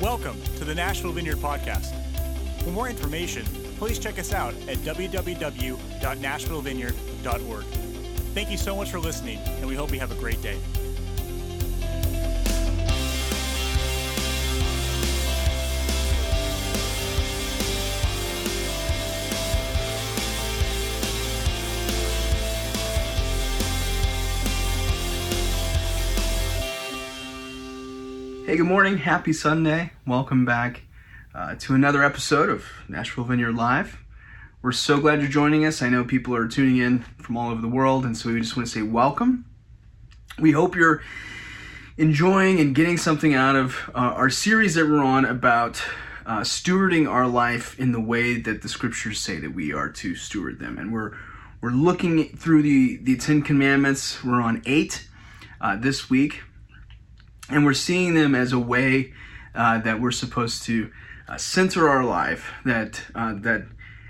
Welcome to the Nashville Vineyard Podcast. For more information, please check us out at www.nashvillevineyard.org. Thank you so much for listening, and we hope you have a great day. Hey, good morning. Happy Sunday. Welcome back uh, to another episode of Nashville Vineyard Live. We're so glad you're joining us. I know people are tuning in from all over the world, and so we just want to say welcome. We hope you're enjoying and getting something out of uh, our series that we're on about uh, stewarding our life in the way that the scriptures say that we are to steward them. And we're we're looking through the the Ten Commandments. We're on eight uh, this week and we're seeing them as a way uh, that we're supposed to uh, center our life that uh, that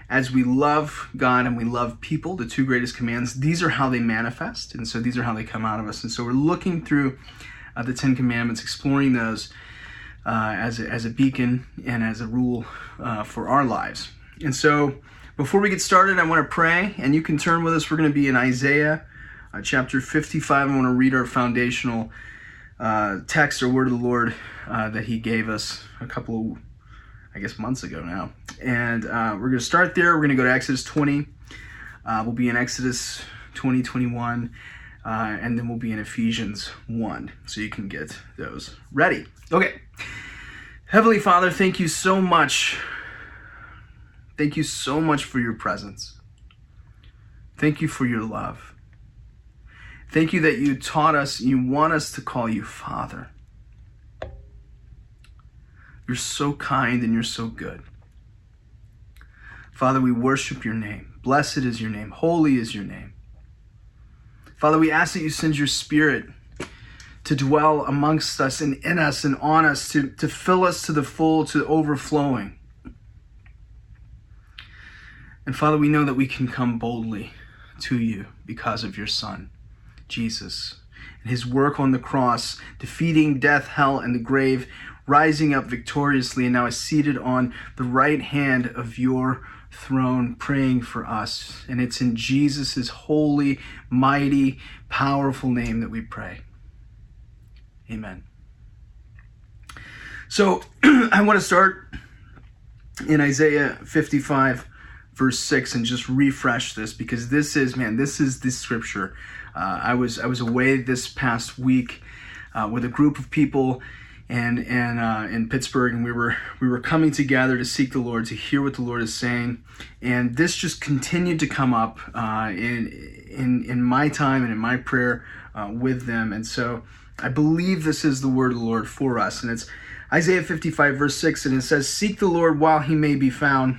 as we love God and we love people, the two greatest commands, these are how they manifest, and so these are how they come out of us. And so we're looking through uh, the Ten Commandments, exploring those uh, as a, as a beacon and as a rule uh, for our lives. And so before we get started, I want to pray, and you can turn with us. We're going to be in Isaiah chapter 55. I want to read our foundational uh, text or word of the Lord uh, that He gave us a couple of, I guess, months ago now. And uh, we're going to start there. We're going to go to Exodus 20. Uh, we'll be in Exodus 20, 21, uh, and then we'll be in Ephesians 1. So you can get those ready. Okay. Heavenly Father, thank you so much. Thank you so much for your presence. Thank you for your love. Thank you that you taught us, you want us to call you Father. You're so kind and you're so good. Father, we worship your name. Blessed is your name. Holy is your name. Father, we ask that you send your spirit to dwell amongst us and in us and on us, to, to fill us to the full, to overflowing. And Father, we know that we can come boldly to you because of your Son. Jesus and his work on the cross, defeating death, hell, and the grave, rising up victoriously, and now is seated on the right hand of your throne, praying for us. And it's in Jesus' holy, mighty, powerful name that we pray. Amen. So I want to start in Isaiah 55, verse 6, and just refresh this because this is, man, this is the scripture uh, I was I was away this past week uh, with a group of people and and uh, in Pittsburgh, and we were we were coming together to seek the Lord, to hear what the Lord is saying, and this just continued to come up uh, in in in my time and in my prayer uh, with them, and so I believe this is the word of the Lord for us, and it's Isaiah 55 verse 6, and it says, "Seek the Lord while He may be found."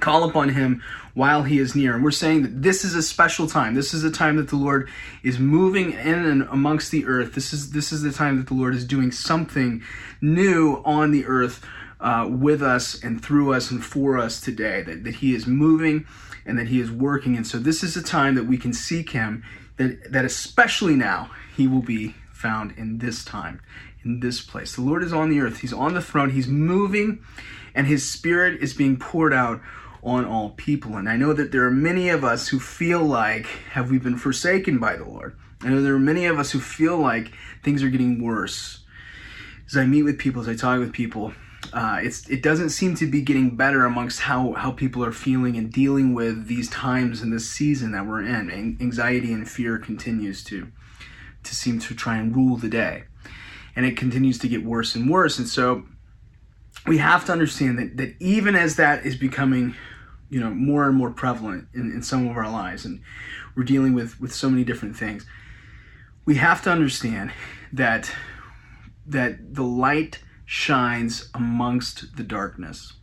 Call upon him while he is near. And we're saying that this is a special time. This is a time that the Lord is moving in and amongst the earth. This is this is the time that the Lord is doing something new on the earth uh, with us and through us and for us today. That, that he is moving and that he is working. And so this is a time that we can seek him, that, that especially now he will be found in this time, in this place. The Lord is on the earth. He's on the throne. He's moving and his spirit is being poured out on all people. And I know that there are many of us who feel like, have we been forsaken by the Lord? I know there are many of us who feel like things are getting worse. As I meet with people, as I talk with people, uh, it's it doesn't seem to be getting better amongst how how people are feeling and dealing with these times and this season that we're in. Anxiety and fear continues to to seem to try and rule the day, and it continues to get worse and worse. And so we have to understand that, that even as that is becoming you know more and more prevalent in, in some of our lives and we're dealing with with so many different things we have to understand that that the light shines amongst the darkness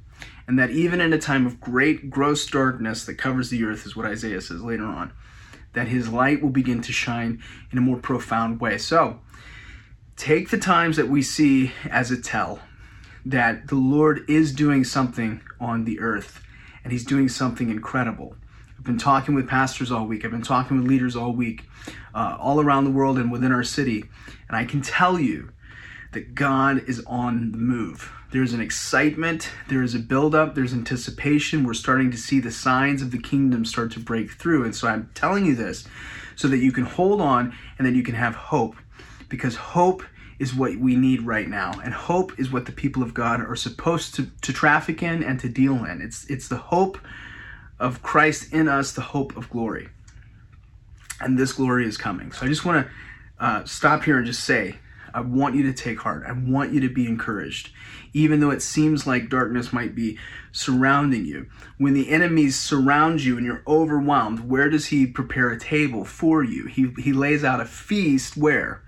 and that even in a time of great gross darkness that covers the earth is what isaiah says later on that his light will begin to shine in a more profound way. So take the times that we see as a tell that the Lord is doing something on the earth and He's doing something incredible. I've been talking with pastors all week, I've been talking with leaders all week, uh, all around the world and within our city, and I can tell you that God is on the move. There's an excitement, there is a buildup, there's anticipation. We're starting to see the signs of the kingdom start to break through. And so I'm telling you this so that you can hold on and that you can have hope. Because hope is what we need right now. And hope is what the people of God are supposed to, to traffic in and to deal in. It's, it's the hope of Christ in us, the hope of glory. And this glory is coming. So I just want to uh, stop here and just say, I want you to take heart. I want you to be encouraged. Even though it seems like darkness might be surrounding you. When the enemies surround you and you're overwhelmed, where does he prepare a table for you? He, he lays out a feast where?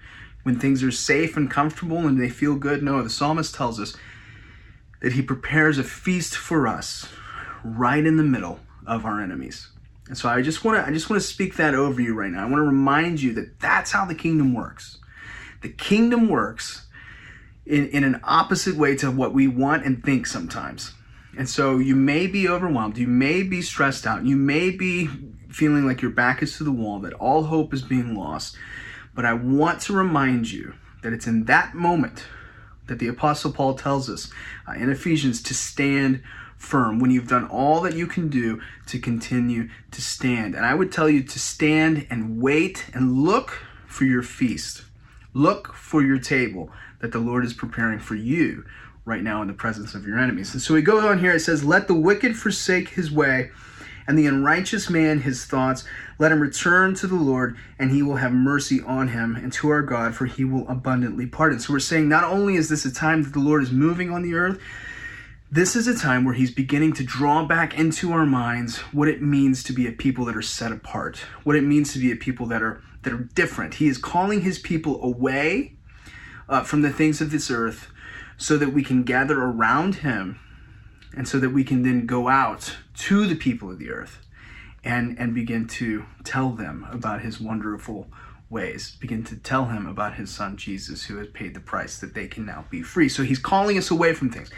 When things are safe and comfortable and they feel good? No, the psalmist tells us that he prepares a feast for us right in the middle of our enemies. And so I just want to I just want to speak that over you right now. I want to remind you that that's how the kingdom works. The kingdom works in, in an opposite way to what we want and think sometimes. And so you may be overwhelmed, you may be stressed out, you may be feeling like your back is to the wall, that all hope is being lost. But I want to remind you that it's in that moment that the Apostle Paul tells us uh, in Ephesians to stand firm when you've done all that you can do to continue to stand. And I would tell you to stand and wait and look for your feast. Look for your table that the Lord is preparing for you right now in the presence of your enemies. And so he goes on here, it says, Let the wicked forsake his way, and the unrighteous man his thoughts. Let him return to the Lord, and he will have mercy on him, and to our God, for he will abundantly pardon. So we're saying not only is this a time that the Lord is moving on the earth, this is a time where he's beginning to draw back into our minds what it means to be a people that are set apart, what it means to be a people that are that are different. He is calling his people away uh, from the things of this earth so that we can gather around him and so that we can then go out to the people of the earth and, and begin to tell them about his wonderful ways, begin to tell him about his son Jesus, who has paid the price that they can now be free. So he's calling us away from things.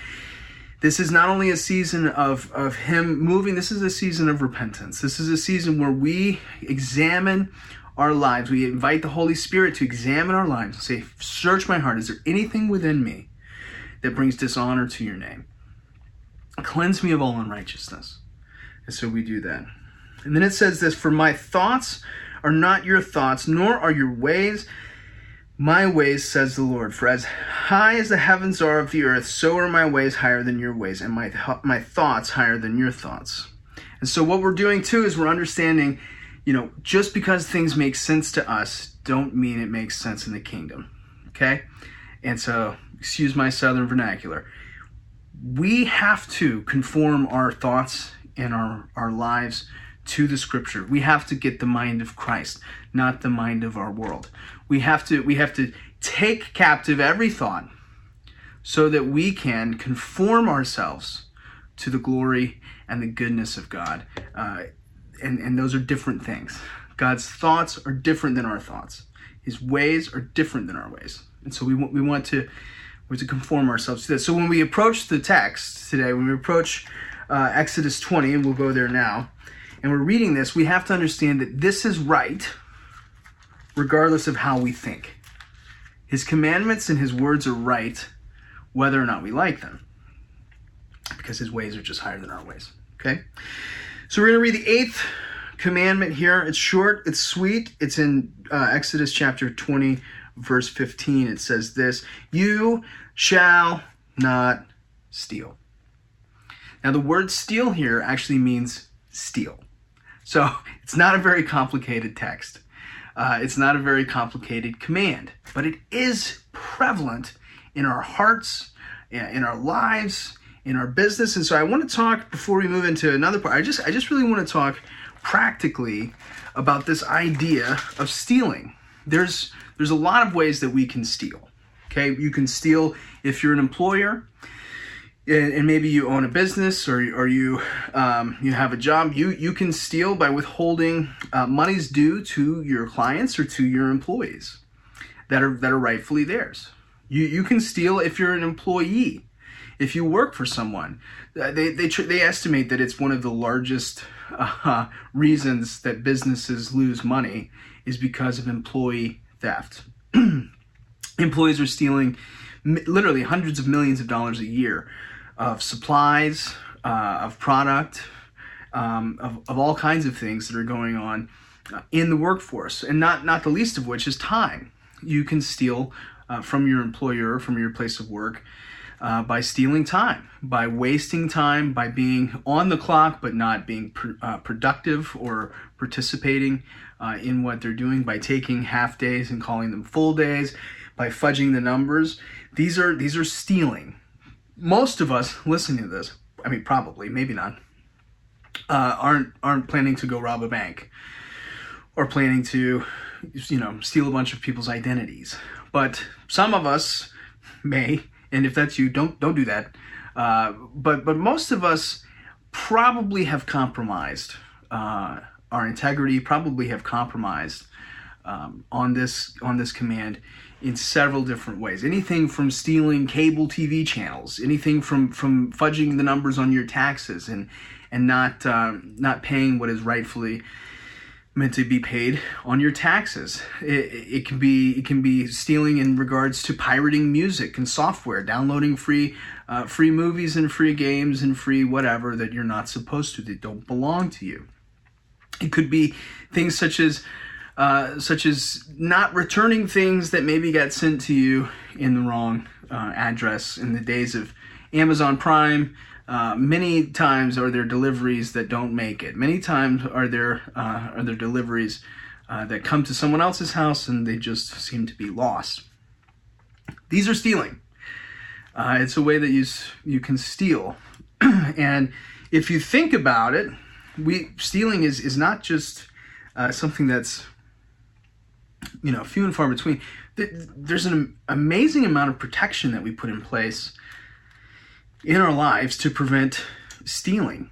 This is not only a season of, of him moving, this is a season of repentance. This is a season where we examine our lives. We invite the Holy Spirit to examine our lives and say, Search my heart. Is there anything within me that brings dishonor to your name? Cleanse me of all unrighteousness. And so we do that. And then it says this For my thoughts are not your thoughts, nor are your ways my ways, says the Lord. For as high as the heavens are of the earth, so are my ways higher than your ways, and my, my thoughts higher than your thoughts. And so, what we're doing too is we're understanding you know, just because things make sense to us don't mean it makes sense in the kingdom. Okay? And so, excuse my southern vernacular. We have to conform our thoughts and our, our lives to the scripture. We have to get the mind of Christ, not the mind of our world. We have to we have to take captive every thought so that we can conform ourselves to the glory and the goodness of God. Uh, and, and those are different things. God's thoughts are different than our thoughts. His ways are different than our ways. And so we we want to we want to conform ourselves to this. So when we approach the text today, when we approach uh, Exodus 20, and we'll go there now, and we're reading this, we have to understand that this is right regardless of how we think. His commandments and his words are right whether or not we like them because his ways are just higher than our ways. Okay? So we're going to read the eighth commandment here. It's short, it's sweet. It's in uh, Exodus chapter 20, verse 15. It says this You shall not steal. Now, the word steal here actually means steal. So it's not a very complicated text. Uh, it's not a very complicated command, but it is prevalent in our hearts, in our lives, in our business. And so I want to talk before we move into another part. I just I just really want to talk practically about this idea of stealing. There's there's a lot of ways that we can steal. Okay, you can steal if you're an employer, and, maybe you own a business or, or you um, you have a job. You you can steal by withholding uh, monies due to your clients or to your employees that are that are rightfully theirs. You you can steal if you're an employee if you work for someone. Uh, they, they, they estimate that it's one of the largest uh, reasons that businesses lose money is because of employee theft. Employees are stealing literally hundreds of millions of dollars a year of supplies, uh, of product, um, of, of all kinds of things that are going on uh, in the workforce, and not not the least of which is time. You can steal uh, from your employer, from your place of work, uh, by stealing time, by wasting time, by being on the clock but not being pr- uh, productive or participating uh, in what they're doing, by taking half days and calling them full days, by fudging the numbers. These are these are stealing. Most of us listening to this, I mean, probably, maybe not, uh, aren't aren't planning to go rob a bank or planning to, you know, steal a bunch of people's identities. But some of us may and if that's you, don't don't do that. Uh, but but most of us probably have compromised uh, our integrity. Probably have compromised um, on this on this command in several different ways. Anything from stealing cable TV channels, anything from from fudging the numbers on your taxes and and not um, not paying what is rightfully meant to be paid on your taxes. It, it, can be it can be stealing in regards to pirating music and software, downloading free uh, free movies and free games and free whatever that you're not supposed to that don't belong to you. It could be things such as uh, such as not returning things that maybe got sent to you in the wrong uh, address in the days of Amazon Prime uh, many times are there deliveries that don't make it. Many times are there uh, are there deliveries uh, that come to someone else's house and they just seem to be lost. These are stealing. Uh, it's a way that you you can steal, and if you think about it, we stealing is is not just uh, something that's you know few and far between. There's an amazing amount of protection that we put in place in our lives to prevent stealing,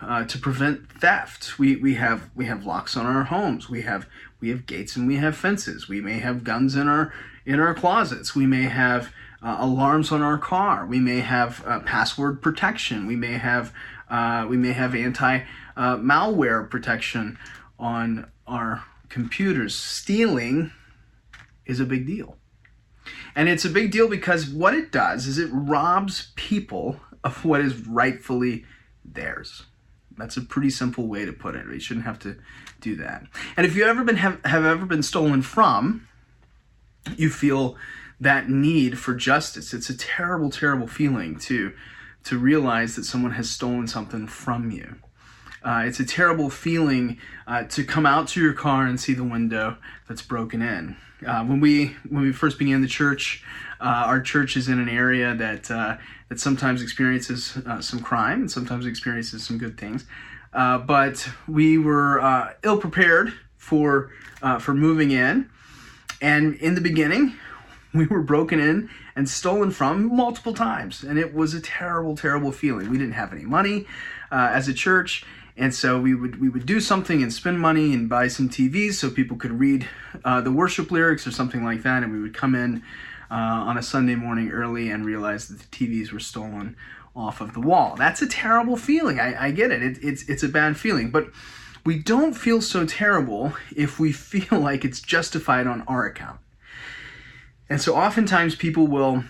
uh, to prevent theft. We, we have we have locks on our homes. We have we have gates and we have fences. We may have guns in our in our closets. We may have uh, alarms on our car. We may have uh, password protection. We may have uh, we may have anti uh, malware protection on our computers. Stealing is a big deal. And it's a big deal because what it does is it robs people of what is rightfully theirs. That's a pretty simple way to put it. You shouldn't have to do that. And if you ever been have, have ever been stolen from, you feel that need for justice. It's a terrible, terrible feeling to to realize that someone has stolen something from you. Uh, it's a terrible feeling uh, to come out to your car and see the window that's broken in. Uh, when we when we first began the church, uh, our church is in an area that uh, that sometimes experiences uh, some crime and sometimes experiences some good things. But we were ill prepared for for moving in, and in the beginning, we were broken in and stolen from multiple times, and it was a terrible, terrible feeling. We didn't have any money as a church and so we would we would do something and spend money and buy some TVs so people could read uh, the worship lyrics or something like that. And we would come in uh, on a Sunday morning early and realize that the TVs were stolen off of the wall. That's a terrible feeling. I, I get it. it. It's it's a bad feeling, but we don't feel so terrible if we feel like it's justified on our account. And so oftentimes people will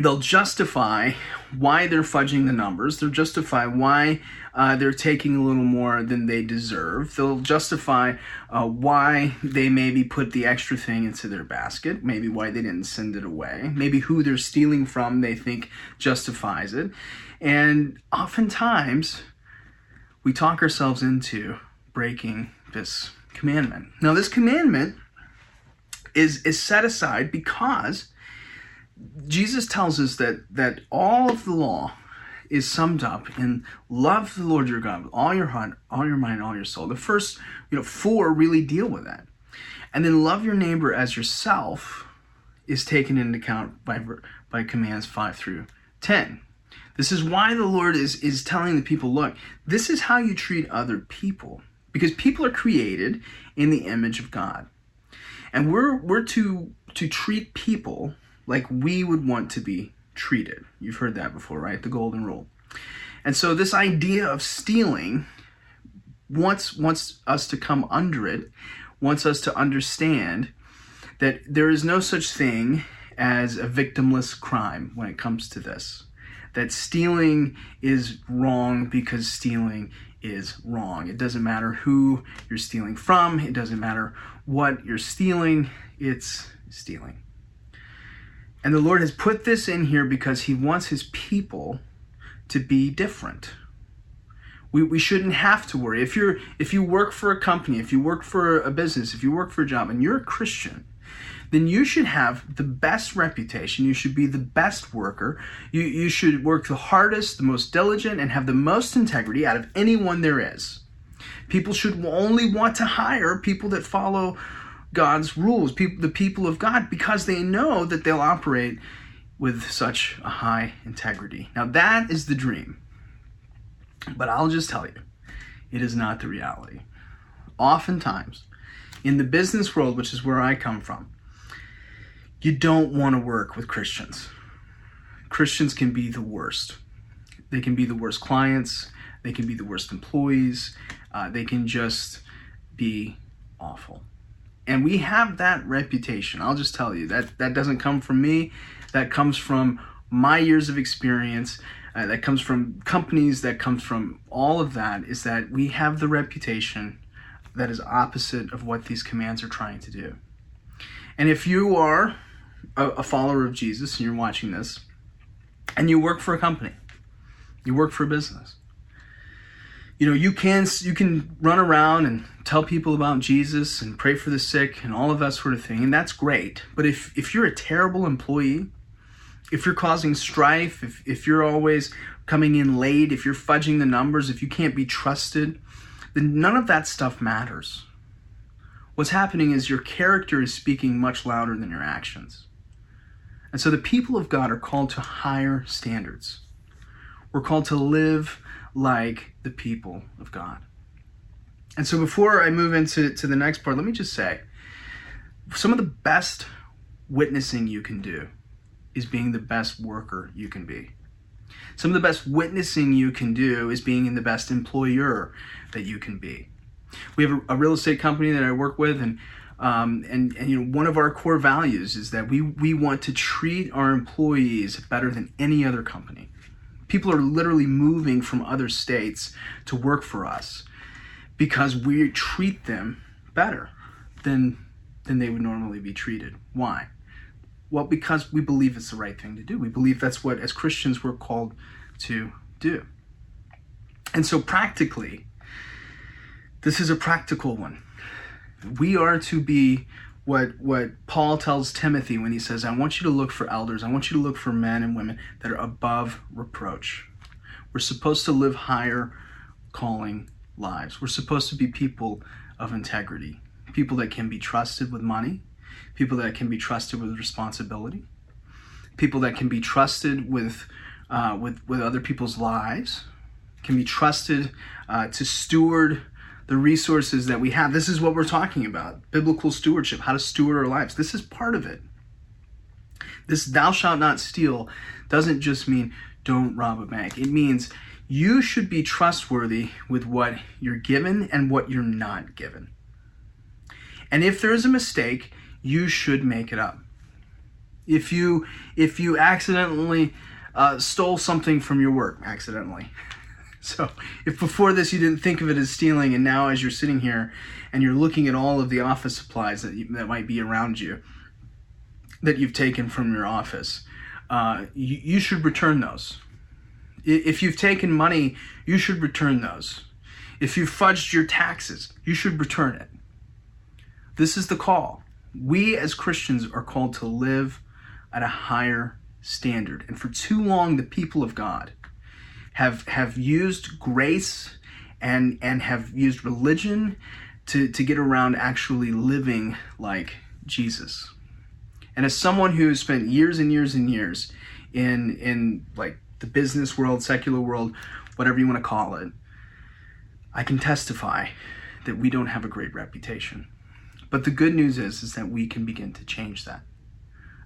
they'll justify why they're fudging the numbers. They'll justify why uh, they're taking a little more than they deserve. They'll justify uh, why they maybe put the extra thing into their basket, maybe why they didn't send it away, maybe who they're stealing from they think justifies it. And oftentimes, we talk ourselves into breaking this commandment. Now, this commandment is, is set aside because Jesus tells us that that all of the law is summed up in love the Lord your God with all your heart, all your mind, all your soul. The first, you know, four really deal with that. And then love your neighbor as yourself is taken into account by by commands 5 through 10. This is why the Lord is is telling the people, look, this is how you treat other people because people are created in the image of God. And we're we're to to treat people like we would want to be treated. You've heard that before, right? The golden rule. And so this idea of stealing wants wants us to come under it, wants us to understand that there is no such thing as a victimless crime when it comes to this. That stealing is wrong because stealing is wrong. It doesn't matter who you're stealing from, it doesn't matter what you're stealing, it's stealing. And the Lord has put this in here because He wants His people to be different. We, we shouldn't have to worry. If you're if you work for a company, if you work for a business, if you work for a job and you're a Christian, then you should have the best reputation. You should be the best worker. You, you should work the hardest, the most diligent, and have the most integrity out of anyone there is. People should only want to hire people that follow God's rules, people, the people of God, because they know that they'll operate with such a high integrity. Now, that is the dream. But I'll just tell you, it is not the reality. Oftentimes, in the business world, which is where I come from, you don't want to work with Christians. Christians can be the worst. They can be the worst clients, they can be the worst employees, uh, they can just be awful. And we have that reputation. I'll just tell you that that doesn't come from me. That comes from my years of experience. Uh, that comes from companies. That comes from all of that. Is that we have the reputation that is opposite of what these commands are trying to do. And if you are a, a follower of Jesus and you're watching this, and you work for a company, you work for a business, you know you can you can run around and tell people about jesus and pray for the sick and all of that sort of thing and that's great. But if if you're a terrible employee if you're causing strife if, if you're always coming in late if you're fudging the numbers if you can't be trusted then none of that stuff matters. What's happening is your character is speaking much louder than your actions. And so the people of god are called to higher standards. We're called to live like the people of God. And so before I move into to the next part, let me just say some of the best witnessing you can do is being the best worker you can be. Some of the best witnessing you can do is being in the best employer that you can be. We have a, a real estate company that I work with, and um, and, and you know one of our core values is that we we want to treat our employees better than any other company. People are literally moving from other states to work for us because we treat them better than than they would normally be treated. Why? Well, because we believe it's the right thing to do. We believe that's what as Christians we're called to do. And so practically this is a practical one. We are to be what what Paul tells Timothy when he says, "I want you to look for elders. I want you to look for men and women that are above reproach." We're supposed to live higher calling lives. We're supposed to be people of integrity, people that can be trusted with money, people that can be trusted with responsibility, people that can be trusted with uh, with with other people's lives, can be trusted uh, to steward the resources that we have. This is what we're talking about biblical stewardship, how to steward our lives. This is part of it. This thou shalt not steal doesn't just mean don't rob a bank, it means you should be trustworthy with what you're given and what you're not given. And if there is a mistake, you should make it up. If you if you accidentally uh, stole something from your work, accidentally, So if before this you didn't think of it as stealing, and now as you're sitting here and you're looking at all of the office supplies that, you, that might be around you that you've taken from your office, uh, you, you should return those. If you've taken money, you should return those. If you've fudged your taxes, you should return it. This is the call. We as Christians are called to live at a higher standard. And for too long, the people of God have have used grace and and have used religion to to get around actually living like Jesus. And as someone who has spent years and years and years in in like the business world, secular world, whatever you want to call it, I can testify that we don't have a great reputation. But the good news is is that we can begin to change that.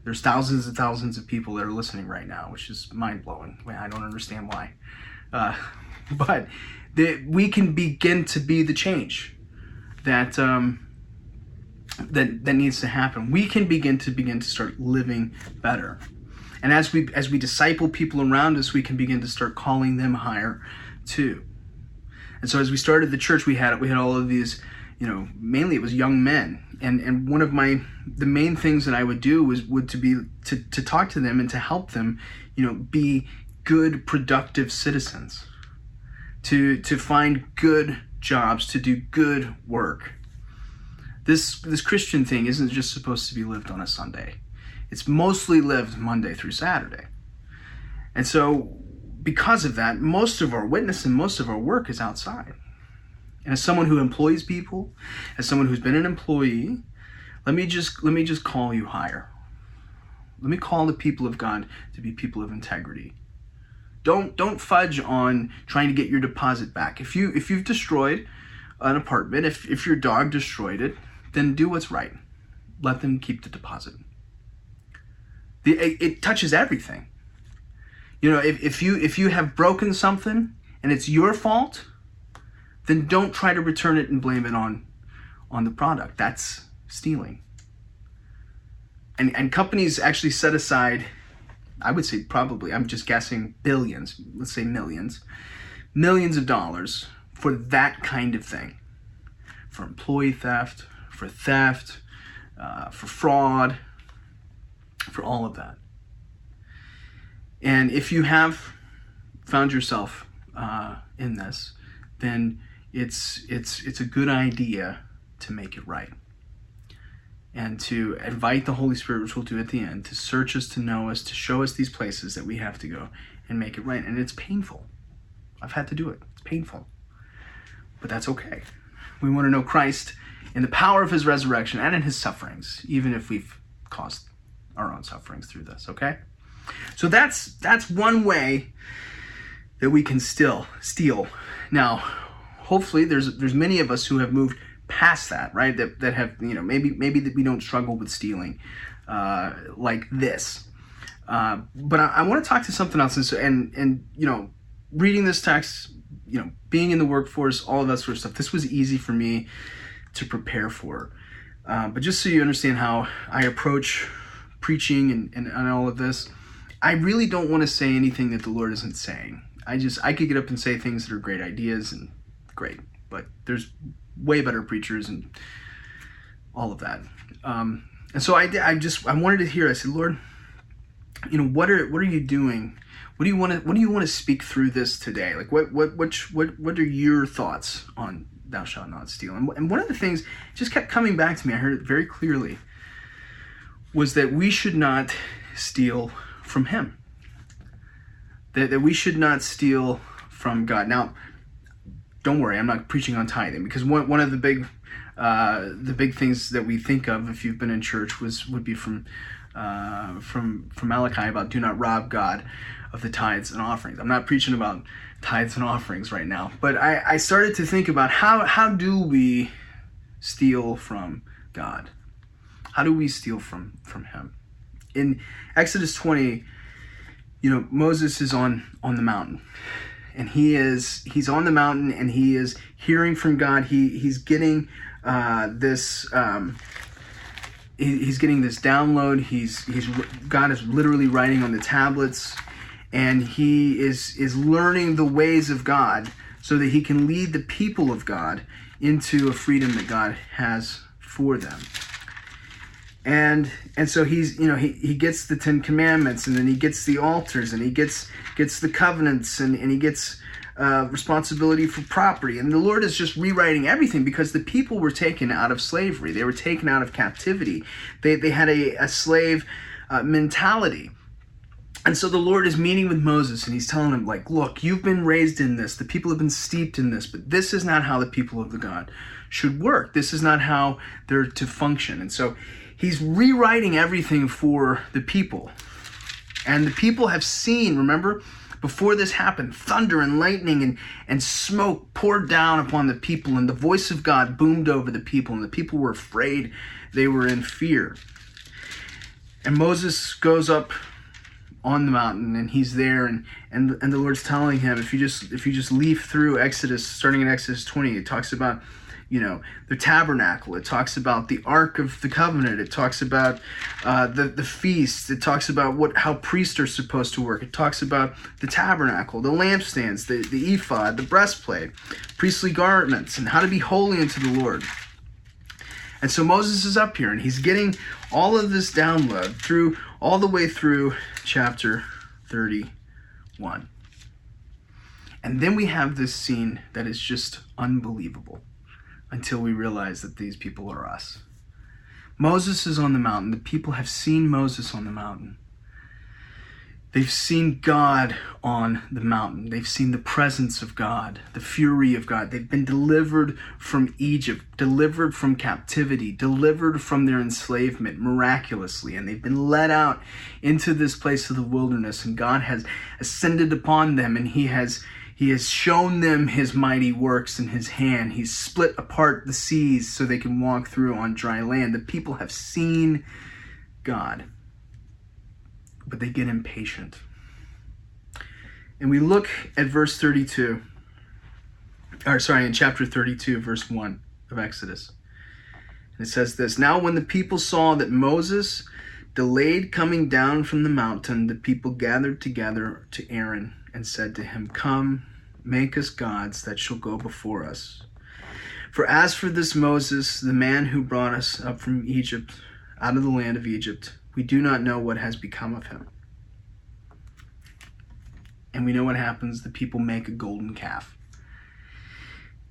There's thousands and thousands of people that are listening right now, which is mind blowing. I don't understand why. Uh, but that we can begin to be the change that um, that that needs to happen. We can begin to begin to start living better. And as we as we disciple people around us, we can begin to start calling them higher too. And so as we started the church, we had we had all of these, you know, mainly it was young men. And and one of my the main things that I would do was would to be to, to talk to them and to help them, you know, be good productive citizens. To to find good jobs, to do good work. This this Christian thing isn't just supposed to be lived on a Sunday. It's mostly lived Monday through Saturday. And so because of that, most of our witness and most of our work is outside. And as someone who employs people, as someone who's been an employee, let me just let me just call you higher. Let me call the people of God to be people of integrity. Don't don't fudge on trying to get your deposit back. If you if you've destroyed an apartment, if if your dog destroyed it, then do what's right. Let them keep the deposit. The, it, it touches everything. You know, if, if you if you have broken something and it's your fault, then don't try to return it and blame it on on the product. That's stealing. And and companies actually set aside I would say probably, I'm just guessing billions, let's say millions, millions of dollars for that kind of thing. For employee theft, for theft, uh, for fraud, for all of that. And if you have found yourself uh, in this, then it's it's it's a good idea to make it right and to invite the Holy Spirit, which we'll do at the end, to search us, to know us, to show us these places that we have to go and make it right. And it's painful. I've had to do it. It's painful. But that's okay. We want to know Christ in the power of his resurrection and in his sufferings, even if we've caused our own sufferings through this, okay? So that's that's one way that we can still steal. Now, hopefully there's there's many of us who have moved past that, right? That that have you know maybe maybe that we don't struggle with stealing uh, like this. Uh, but I, I want to talk to something else, and, so, and and you know, reading this text, you know, being in the workforce, all of that sort of stuff. This was easy for me to prepare for. Uh, but just so you understand how I approach preaching and, and, and all of this, I really don't want to say anything that the Lord isn't saying. I just I could get up and say things that are great ideas and great, but there's way better preachers and all of that. Um, and so I, I just I wanted to hear. I said, Lord, you know what are what are you doing? What do you want to what do you want to speak through this today? Like what what what what what are your thoughts on thou shalt not steal? And, and one of the things just kept coming back to me. I heard it very clearly. Was that we should not steal from Him. That that we should not steal from God. Now, don't worry, I'm not preaching on tithing because one, one of the big uh, the big things that we think of if you've been in church was would be from uh, from from Malachi about do not rob God of the tithes and offerings. I'm not preaching about tithes and offerings right now, but I, I started to think about how how do we steal from God? How do we steal from from Him? In Exodus 20, you know Moses is on on the mountain and he is he's on the mountain and he is hearing from God. He he's getting uh, this. Um, he, he's getting this download. He's he's God is literally writing on the tablets, and he is is learning the ways of God so that he can lead the people of God into a freedom that God has for them and and so he's you know he, he gets the ten commandments and then he gets the altars and he gets gets the covenants and, and he gets uh, responsibility for property and the lord is just rewriting everything because the people were taken out of slavery they were taken out of captivity they, they had a, a slave uh, mentality and so the Lord is meeting with Moses and he's telling him, like, look, you've been raised in this. The people have been steeped in this, but this is not how the people of the God should work. This is not how they're to function. And so he's rewriting everything for the people. And the people have seen, remember, before this happened, thunder and lightning and, and smoke poured down upon the people, and the voice of God boomed over the people, and the people were afraid. They were in fear. And Moses goes up on the mountain and he's there and, and and the Lord's telling him if you just if you just leaf through Exodus starting in Exodus 20 it talks about you know the tabernacle. It talks about the ark of the covenant. It talks about uh, the the feast. It talks about what how priests are supposed to work. It talks about the tabernacle the lampstands the, the ephod the breastplate priestly garments and how to be holy unto the lord. And so moses is up here and he's getting all of this download through all the way through chapter 31 and then we have this scene that is just unbelievable until we realize that these people are us. Moses is on the mountain. The people have seen Moses on the mountain. They've seen God on the mountain. They've seen the presence of God, the fury of God. They've been delivered from Egypt, delivered from captivity, delivered from their enslavement miraculously. And they've been led out into this place of the wilderness. And God has ascended upon them and He has he has shown them his mighty works in his hand. He's split apart the seas so they can walk through on dry land. The people have seen God, but they get impatient. And we look at verse 32, or sorry, in chapter 32, verse 1 of Exodus. And it says this Now, when the people saw that Moses delayed coming down from the mountain, the people gathered together to Aaron and said to him, Come Make us gods that shall go before us. For as for this Moses, the man who brought us up from Egypt, out of the land of Egypt, we do not know what has become of him. And we know what happens. The people make a golden calf.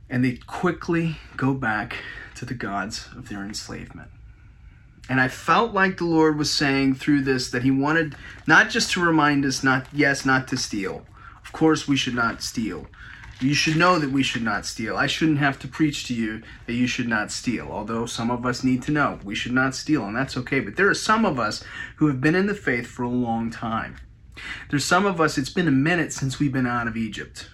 And they quickly go back to the gods of their enslavement. And I felt like the Lord was saying through this that He wanted not just to remind us, not yes, not to steal, of course, we should not steal. You should know that we should not steal. I shouldn't have to preach to you that you should not steal, although some of us need to know we should not steal, and that's okay. But there are some of us who have been in the faith for a long time. There's some of us, it's been a minute since we've been out of Egypt.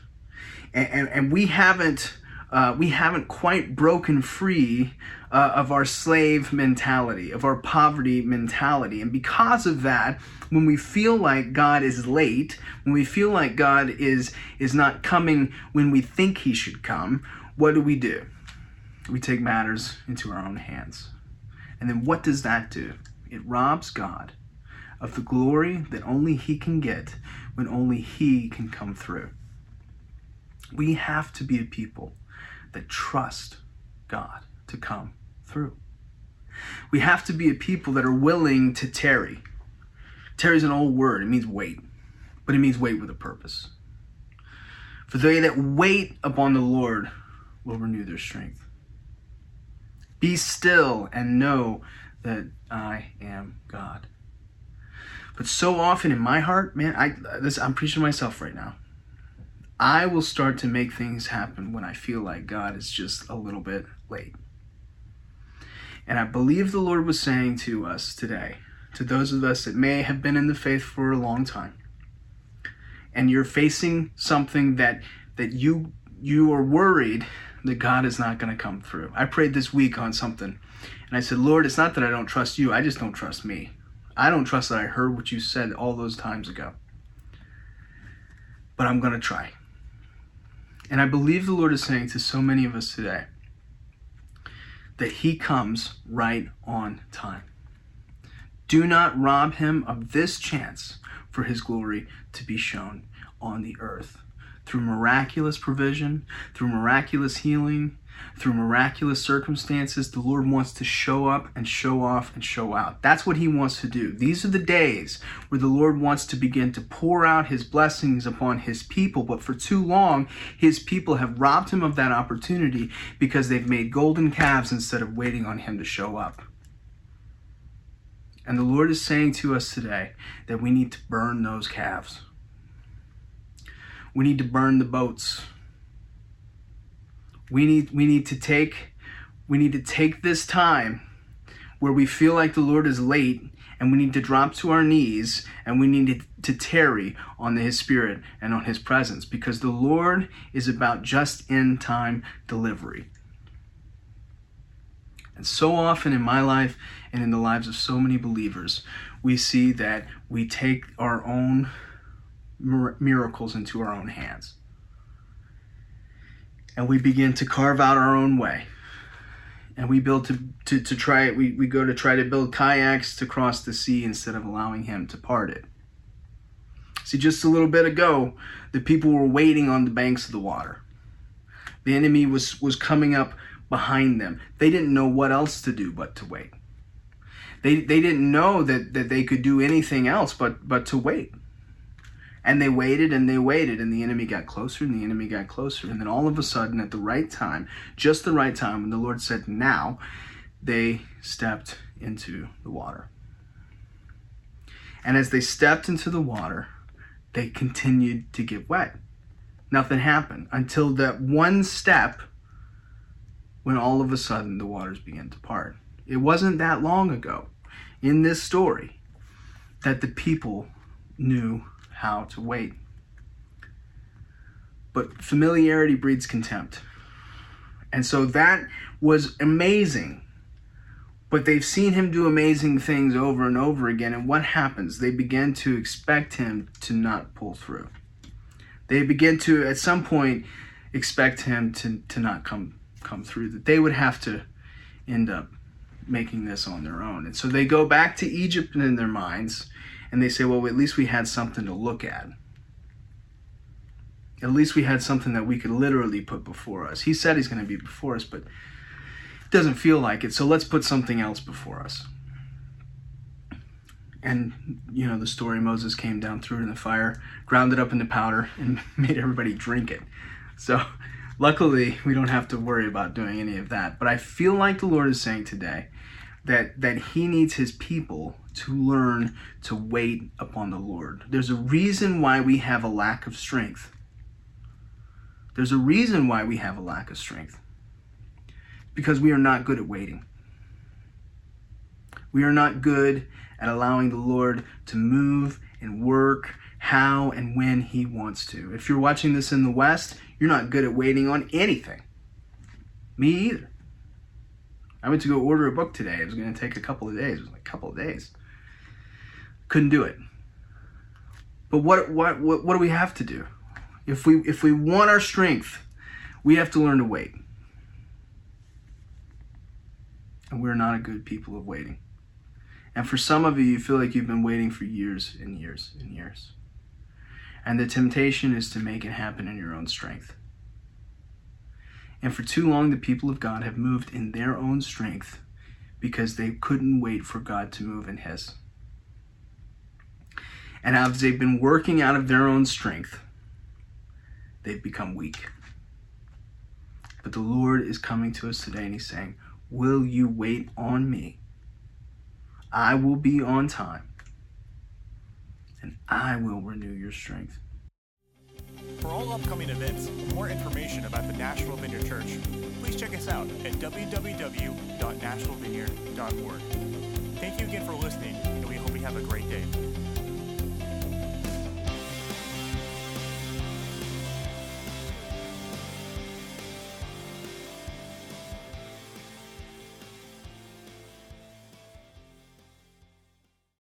And, and, and we haven't uh, we haven't quite broken free uh, of our slave mentality, of our poverty mentality. And because of that, when we feel like God is late, when we feel like God is, is not coming when we think he should come, what do we do? We take matters into our own hands. And then what does that do? It robs God of the glory that only he can get when only he can come through. We have to be a people that trust God to come through. We have to be a people that are willing to tarry. Tarry is an old word, it means wait, but it means wait with a purpose. For they that wait upon the Lord will renew their strength. Be still and know that I am God. But so often in my heart, man, I this I'm preaching to myself right now. I will start to make things happen when I feel like God is just a little bit late. And I believe the Lord was saying to us today, to those of us that may have been in the faith for a long time, and you're facing something that that you you are worried that God is not going to come through. I prayed this week on something, and I said, Lord, it's not that I don't trust you, I just don't trust me. I don't trust that I heard what you said all those times ago. But I'm going to try. And I believe the Lord is saying to so many of us today that He comes right on time. Do not rob Him of this chance for His glory to be shown on the earth through miraculous provision, through miraculous healing, through miraculous circumstances, the Lord wants to show up and show off and show out. That's what He wants to do. These are the days where the Lord wants to begin to pour out His blessings upon His people. But for too long, His people have robbed Him of that opportunity because they've made golden calves instead of waiting on Him to show up. And the Lord is saying to us today that we need to burn those calves. We need to burn the boats we need we need to take we need to take this time where we feel like the Lord is late and we need to drop to our knees and we need to, tarry on his spirit and on his presence because the Lord is about just in time delivery. And so often in my life and in the lives of so many believers, we see that we take our own miracles into our own hands and we begin to carve out our own way. And we build to, to, to try we, we go to try to build kayaks to cross the sea instead of allowing him to part it. See, just a little bit ago, the people were waiting on the banks of the water. The enemy was, was coming up behind them. They didn't know what else to do but to wait. They, they didn't know that, that they could do anything else but, but to wait. And they waited and they waited, and the enemy got closer and the enemy got closer. And then all of a sudden, at the right time, just the right time, when the Lord said, Now, they stepped into the water. And as they stepped into the water, they continued to get wet. Nothing happened until that one step when all of a sudden the waters began to part. It wasn't that long ago in this story that the people knew how to wait. But familiarity breeds contempt. And so that was amazing. But they've seen him do amazing things over and over again. And what happens? They begin to expect him to not pull through. They begin to, at some point, expect him to, to not come come through. That they would have to end up making this on their own. And so they go back to Egypt in their minds and they say, well, at least we had something to look at. At least we had something that we could literally put before us. He said he's going to be before us, but it doesn't feel like it. So let's put something else before us. And, you know, the story Moses came down, threw it in the fire, ground it up into powder, and made everybody drink it. So luckily, we don't have to worry about doing any of that. But I feel like the Lord is saying today that that he needs his people to learn to wait upon the Lord. There's a reason why we have a lack of strength. There's a reason why we have a lack of strength. Because we are not good at waiting. We are not good at allowing the Lord to move and work how and when he wants to. If you're watching this in the West, you're not good at waiting on anything. Me either. I went to go order a book today. It was going to take a couple of days. It was like a couple of days. Couldn't do it. But what, what, what, what do we have to do? If we, if we want our strength, we have to learn to wait. And we're not a good people of waiting. And for some of you, you feel like you've been waiting for years and years and years. And the temptation is to make it happen in your own strength. And for too long, the people of God have moved in their own strength because they couldn't wait for God to move in His. And as they've been working out of their own strength, they've become weak. But the Lord is coming to us today and He's saying, Will you wait on me? I will be on time, and I will renew your strength. For all upcoming events more information about the Nashville Vineyard Church, please check us out at www.nashvillevineyard.org. Thank you again for listening, and we hope you have a great day.